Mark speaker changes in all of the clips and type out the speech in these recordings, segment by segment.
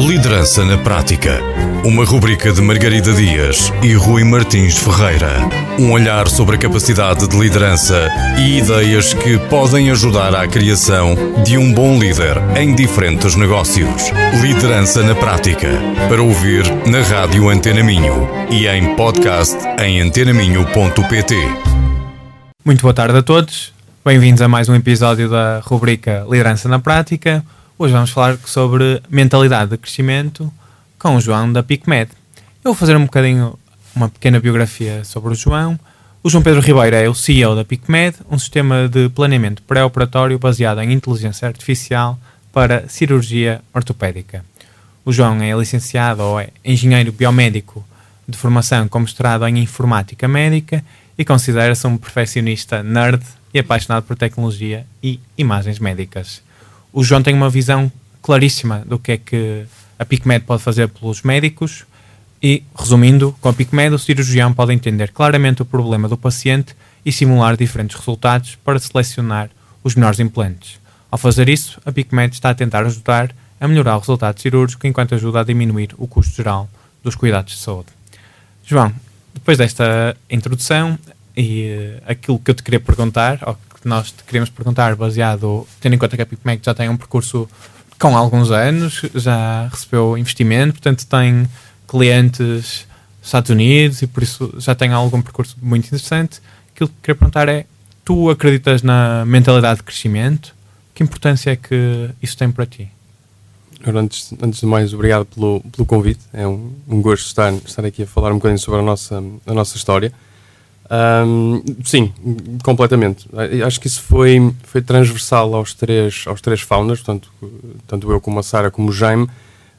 Speaker 1: Liderança na Prática. Uma rubrica de Margarida Dias e Rui Martins Ferreira. Um olhar sobre a capacidade de liderança e ideias que podem ajudar à criação de um bom líder em diferentes negócios. Liderança na Prática. Para ouvir na Rádio Antena Minho e em podcast em antenaminho.pt.
Speaker 2: Muito boa tarde a todos. Bem-vindos a mais um episódio da rubrica Liderança na Prática. Hoje vamos falar sobre mentalidade de crescimento com o João da PicMed. Eu vou fazer um bocadinho, uma pequena biografia sobre o João. O João Pedro Ribeiro é o CEO da PicMed, um sistema de planeamento pré-operatório baseado em inteligência artificial para cirurgia ortopédica. O João é licenciado ou é engenheiro biomédico de formação com mestrado em informática médica e considera-se um perfeccionista nerd e apaixonado por tecnologia e imagens médicas o João tem uma visão claríssima do que é que a PicMed pode fazer pelos médicos e, resumindo, com a PicMed o cirurgião pode entender claramente o problema do paciente e simular diferentes resultados para selecionar os melhores implantes. Ao fazer isso, a PicMed está a tentar ajudar a melhorar o resultado cirúrgico enquanto ajuda a diminuir o custo geral dos cuidados de saúde. João, depois desta introdução e uh, aquilo que eu te queria perguntar, ou que nós te queremos perguntar, baseado, tendo em conta que a PicMec já tem um percurso com alguns anos, já recebeu investimento, portanto tem clientes dos Estados Unidos e por isso já tem algum percurso muito interessante. Aquilo que queria perguntar é: tu acreditas na mentalidade de crescimento? Que importância é que isso tem para ti?
Speaker 3: Antes, antes de mais, obrigado pelo, pelo convite. É um, um gosto estar, estar aqui a falar um bocadinho sobre a nossa, a nossa história. Um, sim, completamente. Acho que isso foi, foi transversal aos três, aos três founders, tanto, tanto eu como a Sara como o Jaime.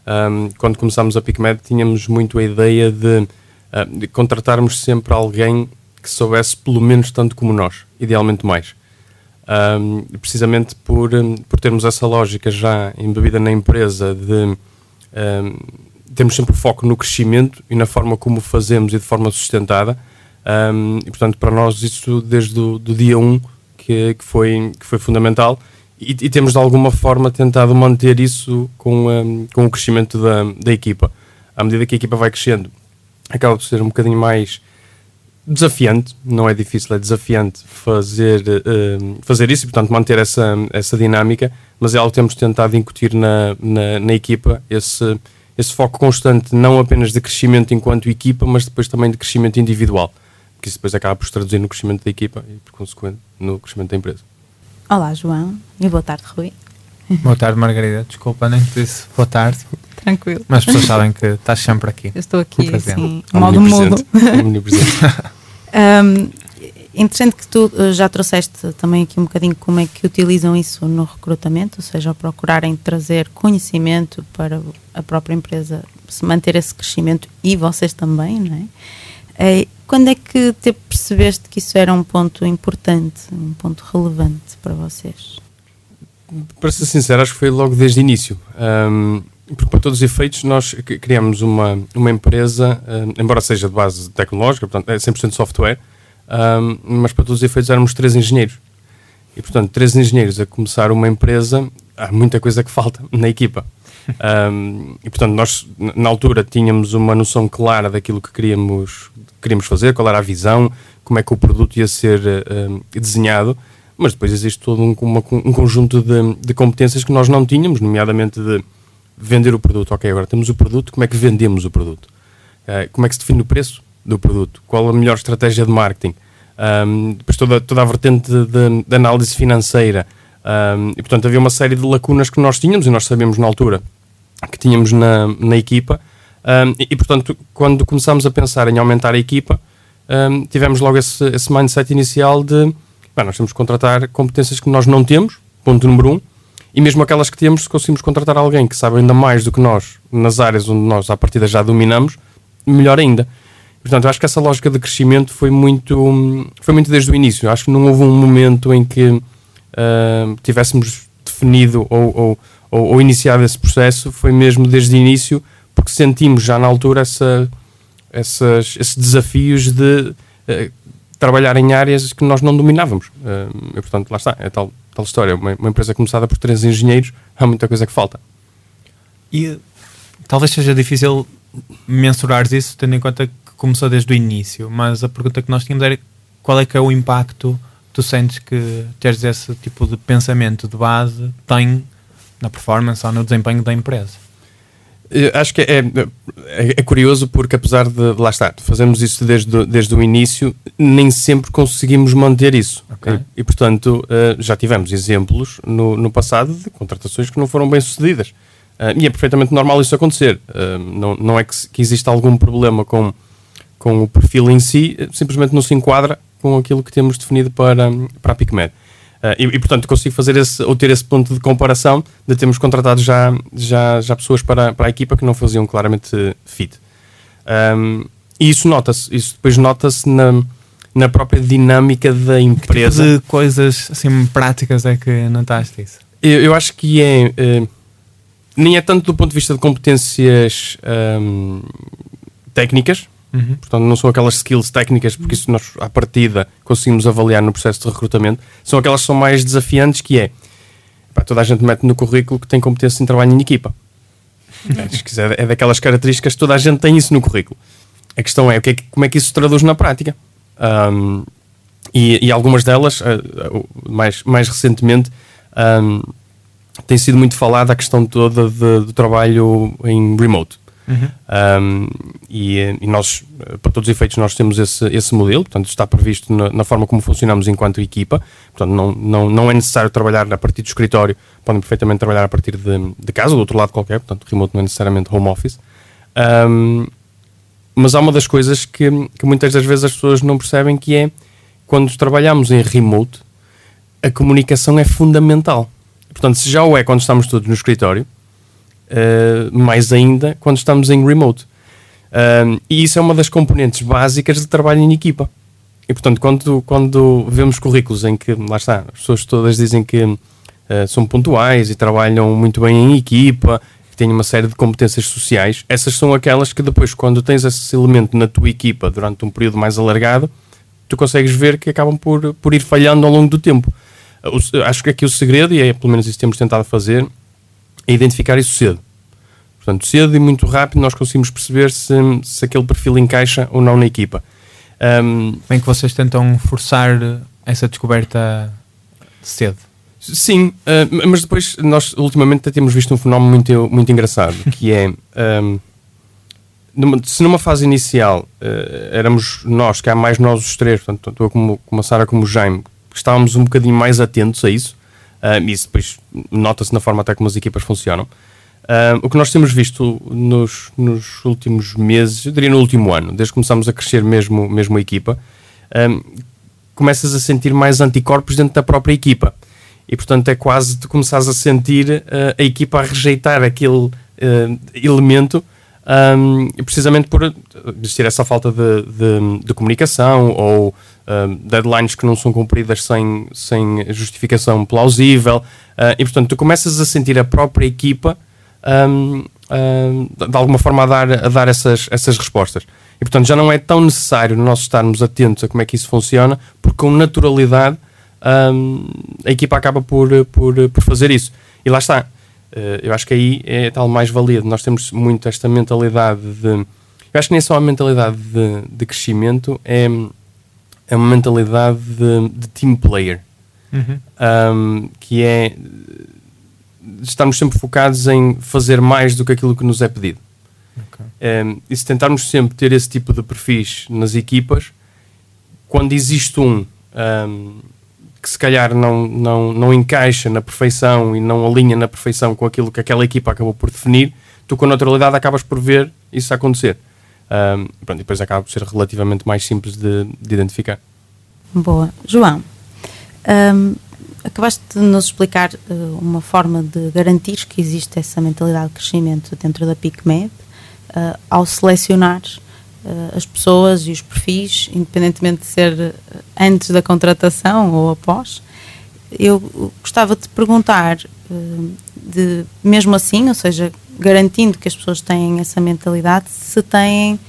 Speaker 3: Um, quando começámos a PicMed, tínhamos muito a ideia de, uh, de, contratarmos sempre alguém que soubesse pelo menos tanto como nós, idealmente mais. Um, precisamente por, por termos essa lógica já embebida na empresa de termos sempre foco no crescimento e na forma como fazemos e de forma sustentada um, e portanto, para nós, isso desde o do dia 1 que, que, foi, que foi fundamental. E, e, temos de alguma forma tentado manter isso com, um, com o crescimento da, da equipa. À medida que a equipa vai crescendo, acaba por ser um bocadinho mais desafiante, não é difícil, é desafiante fazer, uh, fazer isso e, portanto, manter essa, essa dinâmica, mas é algo que temos tentado incutir na, na, na, equipa, esse, esse foco constante, não apenas de crescimento enquanto equipa, mas depois também de crescimento individual que isso depois acaba por se traduzir no crescimento da equipa e, por consequente, no crescimento da empresa.
Speaker 4: Olá, João, e boa tarde, Rui.
Speaker 2: Boa tarde, Margarida. Desculpa, nem te disse boa tarde.
Speaker 4: Tranquilo.
Speaker 2: Mas as pessoas sabem que estás sempre aqui.
Speaker 4: Eu estou aqui, sim, modo mudo. um, interessante que tu eh, já trouxeste também aqui um bocadinho como é que utilizam isso no recrutamento, ou seja, ao procurarem trazer conhecimento para a própria empresa se manter esse crescimento e vocês também, não é? Eh, quando é que te percebeste que isso era um ponto importante, um ponto relevante para vocês?
Speaker 3: Para ser sincero, acho que foi logo desde o início. Um, porque para todos os efeitos nós criamos uma, uma empresa, um, embora seja de base tecnológica, portanto é 100% software, um, mas para todos os efeitos éramos três engenheiros. E portanto, três engenheiros a começar uma empresa, há muita coisa que falta na equipa. Um, e portanto, nós na altura tínhamos uma noção clara daquilo que queríamos, queríamos fazer, qual era a visão, como é que o produto ia ser um, desenhado, mas depois existe todo um, uma, um conjunto de, de, competências que nós não tínhamos, nomeadamente de vender o produto. Ok, agora temos o produto, como é que vendemos o produto? Uh, como é que se define o preço do produto? Qual a melhor estratégia de marketing? Um, depois toda, toda a vertente de, de análise financeira. Um, e portanto havia uma série de lacunas que nós tínhamos e nós sabíamos na altura que tínhamos na, na equipa. Um, e, e, portanto, quando começámos a pensar em aumentar a equipa, um, tivemos logo esse, esse mindset inicial de bem, nós temos que contratar competências que nós não temos, ponto número um, e mesmo aquelas que temos, se conseguimos contratar alguém que sabe ainda mais do que nós nas áreas onde nós à partida já dominamos, melhor ainda. Portanto, eu acho que essa lógica de crescimento foi muito, foi muito desde o início. Acho que não houve um momento em que uh, tivéssemos definido ou, ou, ou, ou iniciado esse processo foi mesmo desde o início, porque sentimos já na altura essa, essas, esses desafios de uh, trabalhar em áreas que nós não dominávamos. Uh, e, portanto, lá está, é tal, tal história. Uma, uma, empresa começada por três engenheiros, há muita coisa que falta.
Speaker 2: E talvez seja difícil mensurar isso, tendo em conta que começou desde o início, mas a pergunta que nós tínhamos era qual é que é o impacto tu sentes que teres esse tipo de pensamento de base tem na performance ou no desempenho da empresa?
Speaker 3: Eu acho que é, é, é, curioso porque apesar de, lá estar, fazemos isso desde, desde o início, nem sempre conseguimos manter isso.
Speaker 2: Okay.
Speaker 3: E, e, portanto, uh, já tivemos exemplos no, no passado de contratações que não foram bem sucedidas. Uh, e é perfeitamente normal isso acontecer. Uh, não, não é que, que exista algum problema com, com o perfil em si, simplesmente não se enquadra com aquilo que temos definido para, para a PicMed. Uh, e, e, portanto, consigo fazer esse, ou ter esse ponto de comparação de termos contratado já, já, já pessoas para, para a equipa que não faziam claramente fit. Um, e isso nota-se, isso depois nota-se na, na própria dinâmica da empresa.
Speaker 2: Que tipo de coisas assim, práticas é que notaste isso?
Speaker 3: Eu, eu acho que é. Uh, nem é tanto do ponto de vista de competências um, técnicas,
Speaker 2: Uhum.
Speaker 3: Portanto, não são aquelas skills técnicas, porque isso nós, à partida, conseguimos avaliar no processo de recrutamento. São aquelas que são mais desafiantes, que é pá, toda a gente mete no currículo que tem competência em trabalho em equipa. é, é daquelas características que toda a gente tem isso no currículo. A questão é, o que é como é que isso se traduz na prática? Um, e, e, algumas delas, uh, mais, mais recentemente, um, tem sido muito falada a questão toda de, do trabalho em remote.
Speaker 2: Uhum.
Speaker 3: Um, e, e, nós, para todos os efeitos, nós temos esse, esse modelo, portanto, está previsto na, na, forma como funcionamos enquanto equipa, portanto, não, não, não é necessário trabalhar a partir do escritório, podem perfeitamente trabalhar a partir de, de casa, do outro lado qualquer, portanto, remote não é necessariamente home office. Um, mas há uma das coisas que, que muitas das vezes as pessoas não percebem que é quando trabalhamos em remote, a comunicação é fundamental. Portanto, se já o é quando estamos todos no escritório, uh, mais ainda quando estamos em remote. Um, e isso é uma das componentes básicas de trabalho em equipa. E portanto, quando, quando vemos currículos em que, lá está, as pessoas todas dizem que uh, são pontuais e trabalham muito bem em equipa, que têm uma série de competências sociais, essas são aquelas que depois, quando tens esse elemento na tua equipa durante um período mais alargado, tu consegues ver que acabam por, por ir falhando ao longo do tempo. Uh, acho que aqui o segredo, e é pelo menos isso que temos tentado fazer, é identificar isso cedo. Portanto, cedo e muito rápido nós conseguimos perceber se, se aquele perfil encaixa ou não na equipa. Um,
Speaker 2: Bem que vocês tentam forçar essa descoberta cedo.
Speaker 3: Sim, uh, mas depois nós ultimamente temos visto um fenómeno muito, muito engraçado, que é um, numa, se numa fase inicial uh, éramos nós, que há mais nós os três, portanto, eu como, como a Sara como o Jaime, estávamos um bocadinho mais atentos a isso, uh, isso depois nota-se na forma até como as equipas funcionam. Uh, o que nós temos visto nos, nos, últimos meses, eu diria no último ano, desde que começamos a crescer mesmo, mesmo a equipa, um, começas a sentir mais anticorpos dentro da própria equipa. E portanto é quase tu começares a sentir uh, a equipa a rejeitar aquele uh, elemento um, precisamente por existir essa falta de, de, de comunicação ou deadlines que não são cumpridas sem, sem justificação plausível. Uh, e portanto tu começas a sentir a própria equipa um, um, de alguma forma a dar, a dar essas, essas respostas. E portanto já não é tão necessário nós estarmos atentos a como é que isso funciona, porque com naturalidade um, a equipa acaba por, por, por fazer isso. E lá está. Uh, eu acho que aí é tal mais-valia. Nós temos muito esta mentalidade de. Eu acho que nem só a mentalidade de, de crescimento, é, é uma mentalidade de, de team player.
Speaker 2: Uhum.
Speaker 3: Um, que é estamos sempre focados em fazer mais do que aquilo que nos é pedido.
Speaker 2: Okay.
Speaker 3: Um, e se tentarmos sempre ter esse tipo de perfis nas equipas, quando existe um, um que se calhar não, não, não encaixa na perfeição e não alinha na perfeição com aquilo que aquela equipa acabou por definir, tu com naturalidade acabas por ver isso acontecer. Um, pronto, e depois acaba por ser relativamente mais simples de, de identificar.
Speaker 4: Boa. João, um, acabaste de nos explicar uh, uma forma de garantir que existe essa mentalidade de crescimento dentro da PicMed uh, ao selecionar uh, as pessoas e os perfis, independentemente de ser antes da contratação ou após. Eu gostava de perguntar, de, mesmo assim, ou seja, garantindo que as pessoas têm essa mentalidade, se têm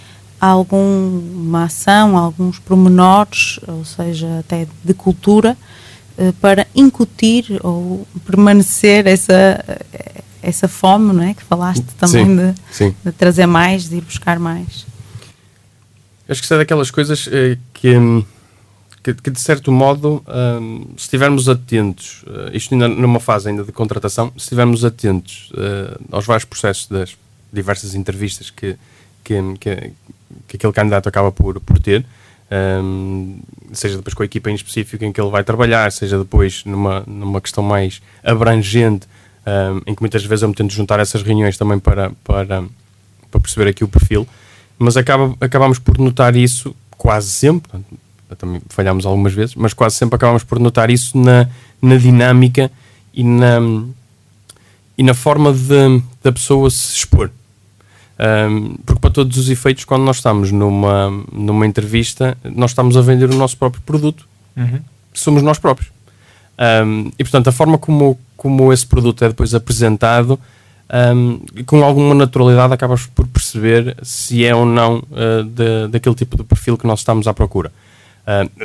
Speaker 4: alguma ação, alguns promenores, ou seja, até de cultura, eh, para incutir ou permanecer essa, essa fome, não é? Que falaste também
Speaker 3: Sim,
Speaker 4: de,
Speaker 3: sim.
Speaker 4: de trazer mais, de ir buscar mais.
Speaker 3: Acho que isso é daquelas coisas eh, que, hum, que, que, de certo modo, hum, se estivermos atentos, uh, isto ainda numa fase ainda de contratação, se estivermos atentos uh, aos vários processos das diversas entrevistas que, que, que, que aquele candidato acaba por, por ter, um, seja depois com a equipa em específico em que ele vai trabalhar, seja depois numa, numa questão mais abrangente, um, em que muitas vezes eu me tento juntar essas reuniões também para, para, para perceber aqui o perfil, mas acaba, acabamos por notar isso quase sempre, também falhámos algumas vezes, mas quase sempre acabamos por notar isso na, na dinâmica e na, e na forma de, da pessoa se expor. Um, porque para todos os efeitos, quando nós estamos numa, numa entrevista, nós estamos a vender o nosso próprio produto.
Speaker 2: Uhum.
Speaker 3: Somos nós próprios. Um, e portanto, a forma como, como esse produto é depois apresentado, um, com alguma naturalidade, acabas por perceber se é ou não uh, de, daquele tipo de perfil que nós estamos à procura.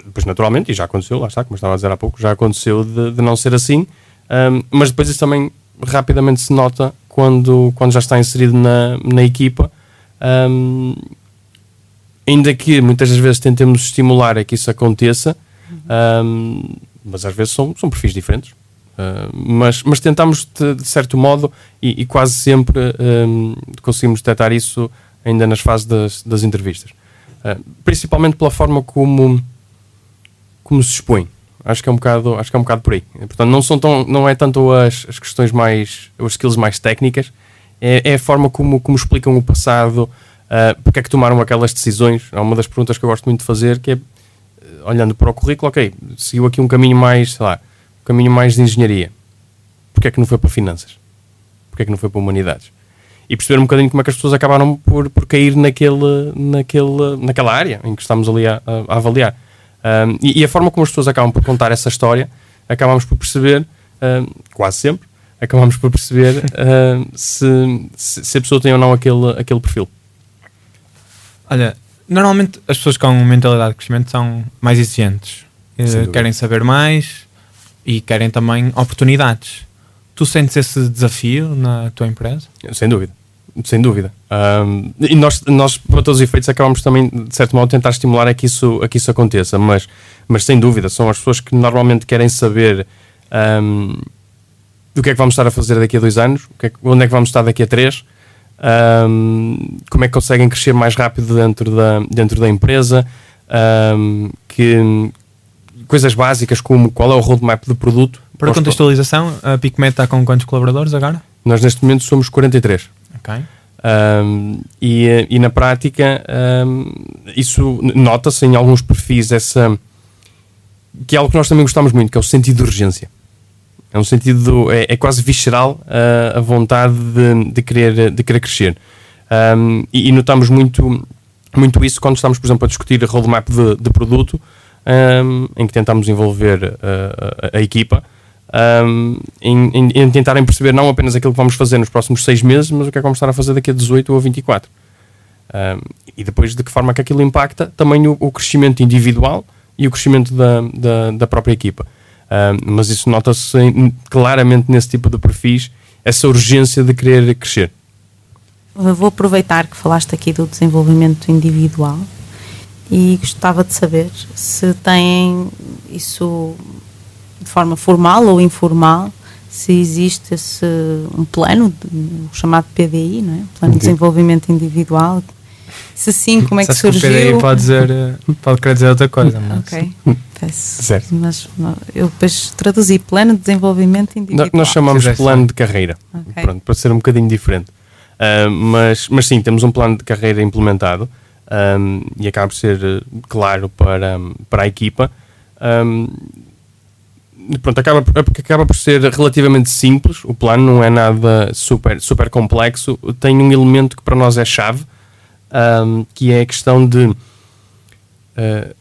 Speaker 3: Depois, naturalmente, e já aconteceu, lá está, como estava a dizer há pouco, já aconteceu de, de não ser assim, um, mas depois isso também rapidamente se nota quando, quando já está inserido na, na equipa. Um, ainda que muitas das vezes tentemos estimular a que isso aconteça, um, mas às vezes são, são perfis diferentes. Uh, mas, mas tentamos de, de certo modo e, e quase sempre um, conseguimos detectar isso ainda nas fases das, das entrevistas. Uh, principalmente pela forma como, como se expõe. Acho que é um bocado, acho que é um bocado por aí. Portanto, não, são tão, não é tanto as, as questões mais, as skills mais técnicas, é, é a forma como, como explicam o passado, uh, porque é que tomaram aquelas decisões. É uma das perguntas que eu gosto muito de fazer, que é, olhando para o currículo, ok, seguiu aqui um caminho mais, sei lá, um caminho mais de engenharia. Porquê é que não foi para finanças? Porquê é que não foi para humanidades? E perceber um bocadinho como é que as pessoas acabaram por, por cair naquele, naquele, naquela área em que estamos ali a, a, avaliar. Um, e, e, a forma como as pessoas acabam por contar essa história, acabamos por perceber, um, quase sempre, acabamos por perceber um, se, se, a pessoa tem ou não aquele, aquele perfil.
Speaker 2: Olha, normalmente as pessoas com mentalidade de crescimento são mais exigentes, uh, querem saber mais e querem também oportunidades. Tu sentes esse desafio na tua empresa?
Speaker 3: Sem dúvida sem dúvida. Um, e nós, nós, para todos os efeitos, acabamos também, de certo modo, tentar estimular a que isso, a que isso aconteça, mas, mas sem dúvida, são as pessoas que normalmente querem saber um, do que é que vamos estar a fazer daqui a dois anos, é que, onde é que vamos estar daqui a três, um, como é que conseguem crescer mais rápido dentro da, dentro da empresa, que, coisas básicas como qual é o roadmap do produto.
Speaker 2: Para contextualização, a PicMed está com quantos colaboradores agora?
Speaker 3: Nós neste momento somos 43.
Speaker 2: Ok.
Speaker 3: Um, e, e, na prática um, isso nota-se em alguns perfis essa que é algo que nós também gostamos muito, que é o sentido de urgência. É um sentido, é, é quase visceral uh, a vontade de, de, querer, de querer crescer. Um, e, e, notamos muito, muito isso quando estamos, por exemplo, a discutir a roadmap de, de produto, em que tentamos envolver uh, a, a equipa um, em, em, em, tentarem perceber não apenas aquilo que vamos fazer nos próximos seis meses, mas o que é que vamos estar a fazer daqui a 18 ou 24. Um, e depois de que forma que aquilo impacta também o, o crescimento individual e o crescimento da, da, da própria equipa. Um, mas isso nota-se claramente nesse tipo de perfis, essa urgência de querer crescer.
Speaker 4: Eu vou aproveitar que falaste aqui do desenvolvimento individual e gostava de saber se têm isso de forma formal ou informal, se existe esse, um plano, um chamado PDI, não é? Plano de Desenvolvimento Individual. Se sim, como é que surgiu? Que
Speaker 2: o PDI pode, dizer, pode querer dizer outra coisa. Mas...
Speaker 4: Ok, peço. Certo. Mas eu depois traduzi Plano de Desenvolvimento Individual.
Speaker 3: Nós chamamos plano de carreira, okay. pronto, para ser um bocadinho diferente. Uh, mas, mas sim, temos um plano de carreira implementado um, e acaba por ser claro para, para a equipa. Um, pronto, acaba, acaba por ser relativamente simples. O plano não é nada super, super complexo. Tem um elemento que para nós é chave, um, que é a questão de, uh,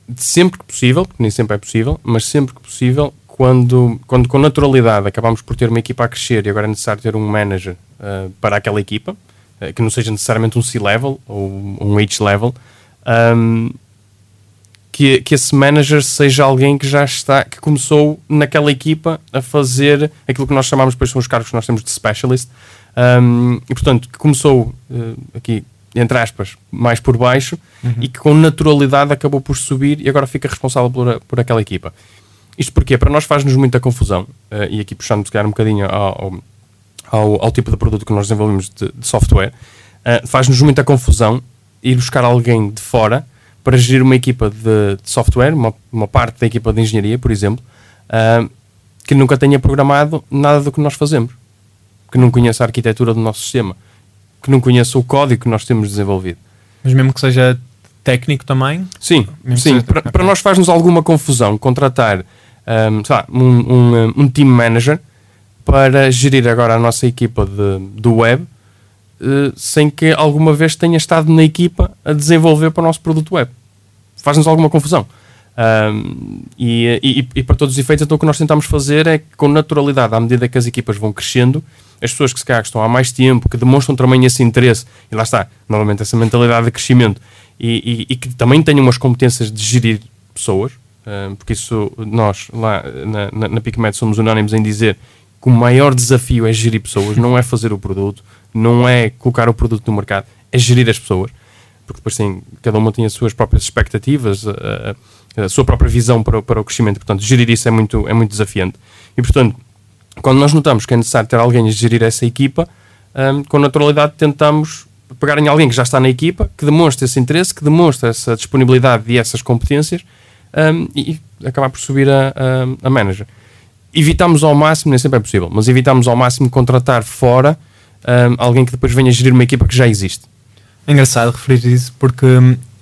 Speaker 3: de, sempre que possível, nem sempre é possível, mas sempre que possível, quando, quando com naturalidade acabamos por ter uma equipa a crescer e agora é necessário ter um manager uh, para aquela equipa, uh, que não seja necessariamente um C-level ou um H-level. Um, que, que esse manager seja alguém que já está, que começou naquela equipa a fazer aquilo que nós chamamos, depois são os cargos que nós temos de specialist, Um, e portanto, que começou uh, aqui, entre aspas, mais por baixo
Speaker 2: Uhum.
Speaker 3: e que com naturalidade acabou por subir e agora fica responsável por, por aquela equipa. Isto porque para nós faz-nos muita confusão, uh, e aqui puxando se calhar um bocadinho ao, ao, ao, tipo de produto que nós desenvolvemos de, de software, uh, faz-nos muita confusão ir buscar alguém de fora para gerir uma equipa de, de software, uma, uma, parte da equipa de engenharia, por exemplo, uh, que nunca tenha programado nada do que nós fazemos, que não conheça a arquitetura do nosso sistema, que não conheça o código que nós temos desenvolvido.
Speaker 2: Mas mesmo que seja técnico também?
Speaker 3: Sim, sim. Para, para nós faz-nos alguma confusão contratar um, lá, um, um, um, team manager para gerir agora a nossa equipa de, do web sem que alguma vez tenha estado na equipa a desenvolver para o nosso produto web. Faz-nos alguma confusão. Um, e, e, e, para todos os efeitos, então o que nós tentamos fazer é que, com naturalidade, à medida que as equipas vão crescendo, as pessoas que se calhar estão há mais tempo, que demonstram também esse interesse, e lá está, novamente, essa mentalidade de crescimento, e, e, que também tenham umas competências de gerir pessoas, uh, porque isso nós lá na, na, na PicMed somos unânimes em dizer que o maior desafio é gerir pessoas, não é fazer o produto, não é colocar o produto no mercado, é gerir as pessoas, porque depois tem, cada uma tem as suas próprias expectativas, a, a, sua própria visão para, para o crescimento, portanto, gerir isso é muito, é muito desafiante. E portanto, quando nós notamos que é necessário ter alguém a gerir essa equipa, um, com naturalidade tentamos pegar em alguém que já está na equipa, que demonstre esse interesse, que demonstre essa disponibilidade e essas competências um, e acabar por subir a, a, a, manager. Evitamos ao máximo, nem sempre é possível, mas evitamos ao máximo contratar fora um, alguém que depois venha gerir uma equipa que já existe.
Speaker 2: É engraçado referir isso porque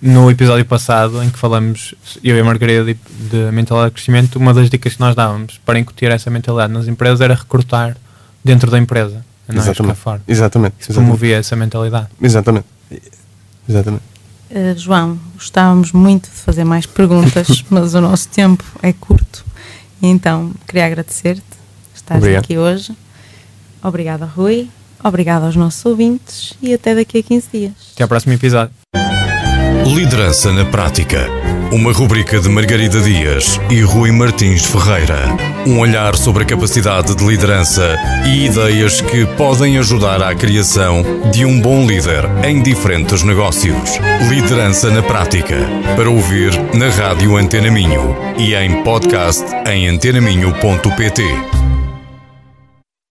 Speaker 2: no episódio passado em que falamos, eu e a Margarida, de, de mentalidade de crescimento, uma das dicas que nós dávamos para incutir essa mentalidade nas empresas era recrutar dentro da empresa. Não
Speaker 3: exatamente.
Speaker 2: fora.
Speaker 3: Exatamente.
Speaker 2: Isso promovia essa mentalidade.
Speaker 3: Exatamente. Exatamente.
Speaker 4: Uh, João, gostávamos muito de fazer mais perguntas, mas o nosso tempo é curto. Então, queria agradecer-te estar aqui hoje. Obrigada, Rui. Obrigada aos nossos ouvintes e até daqui a 15 dias.
Speaker 2: Até ao próximo episódio.
Speaker 1: Liderança na Prática. Uma rubrica de Margarida Dias e Rui Martins Ferreira. Um olhar sobre a capacidade de liderança e ideias que podem ajudar à criação de um bom líder em diferentes negócios. Liderança na Prática. Para ouvir na Rádio Antena Minho e em podcast em antenaminho.pt.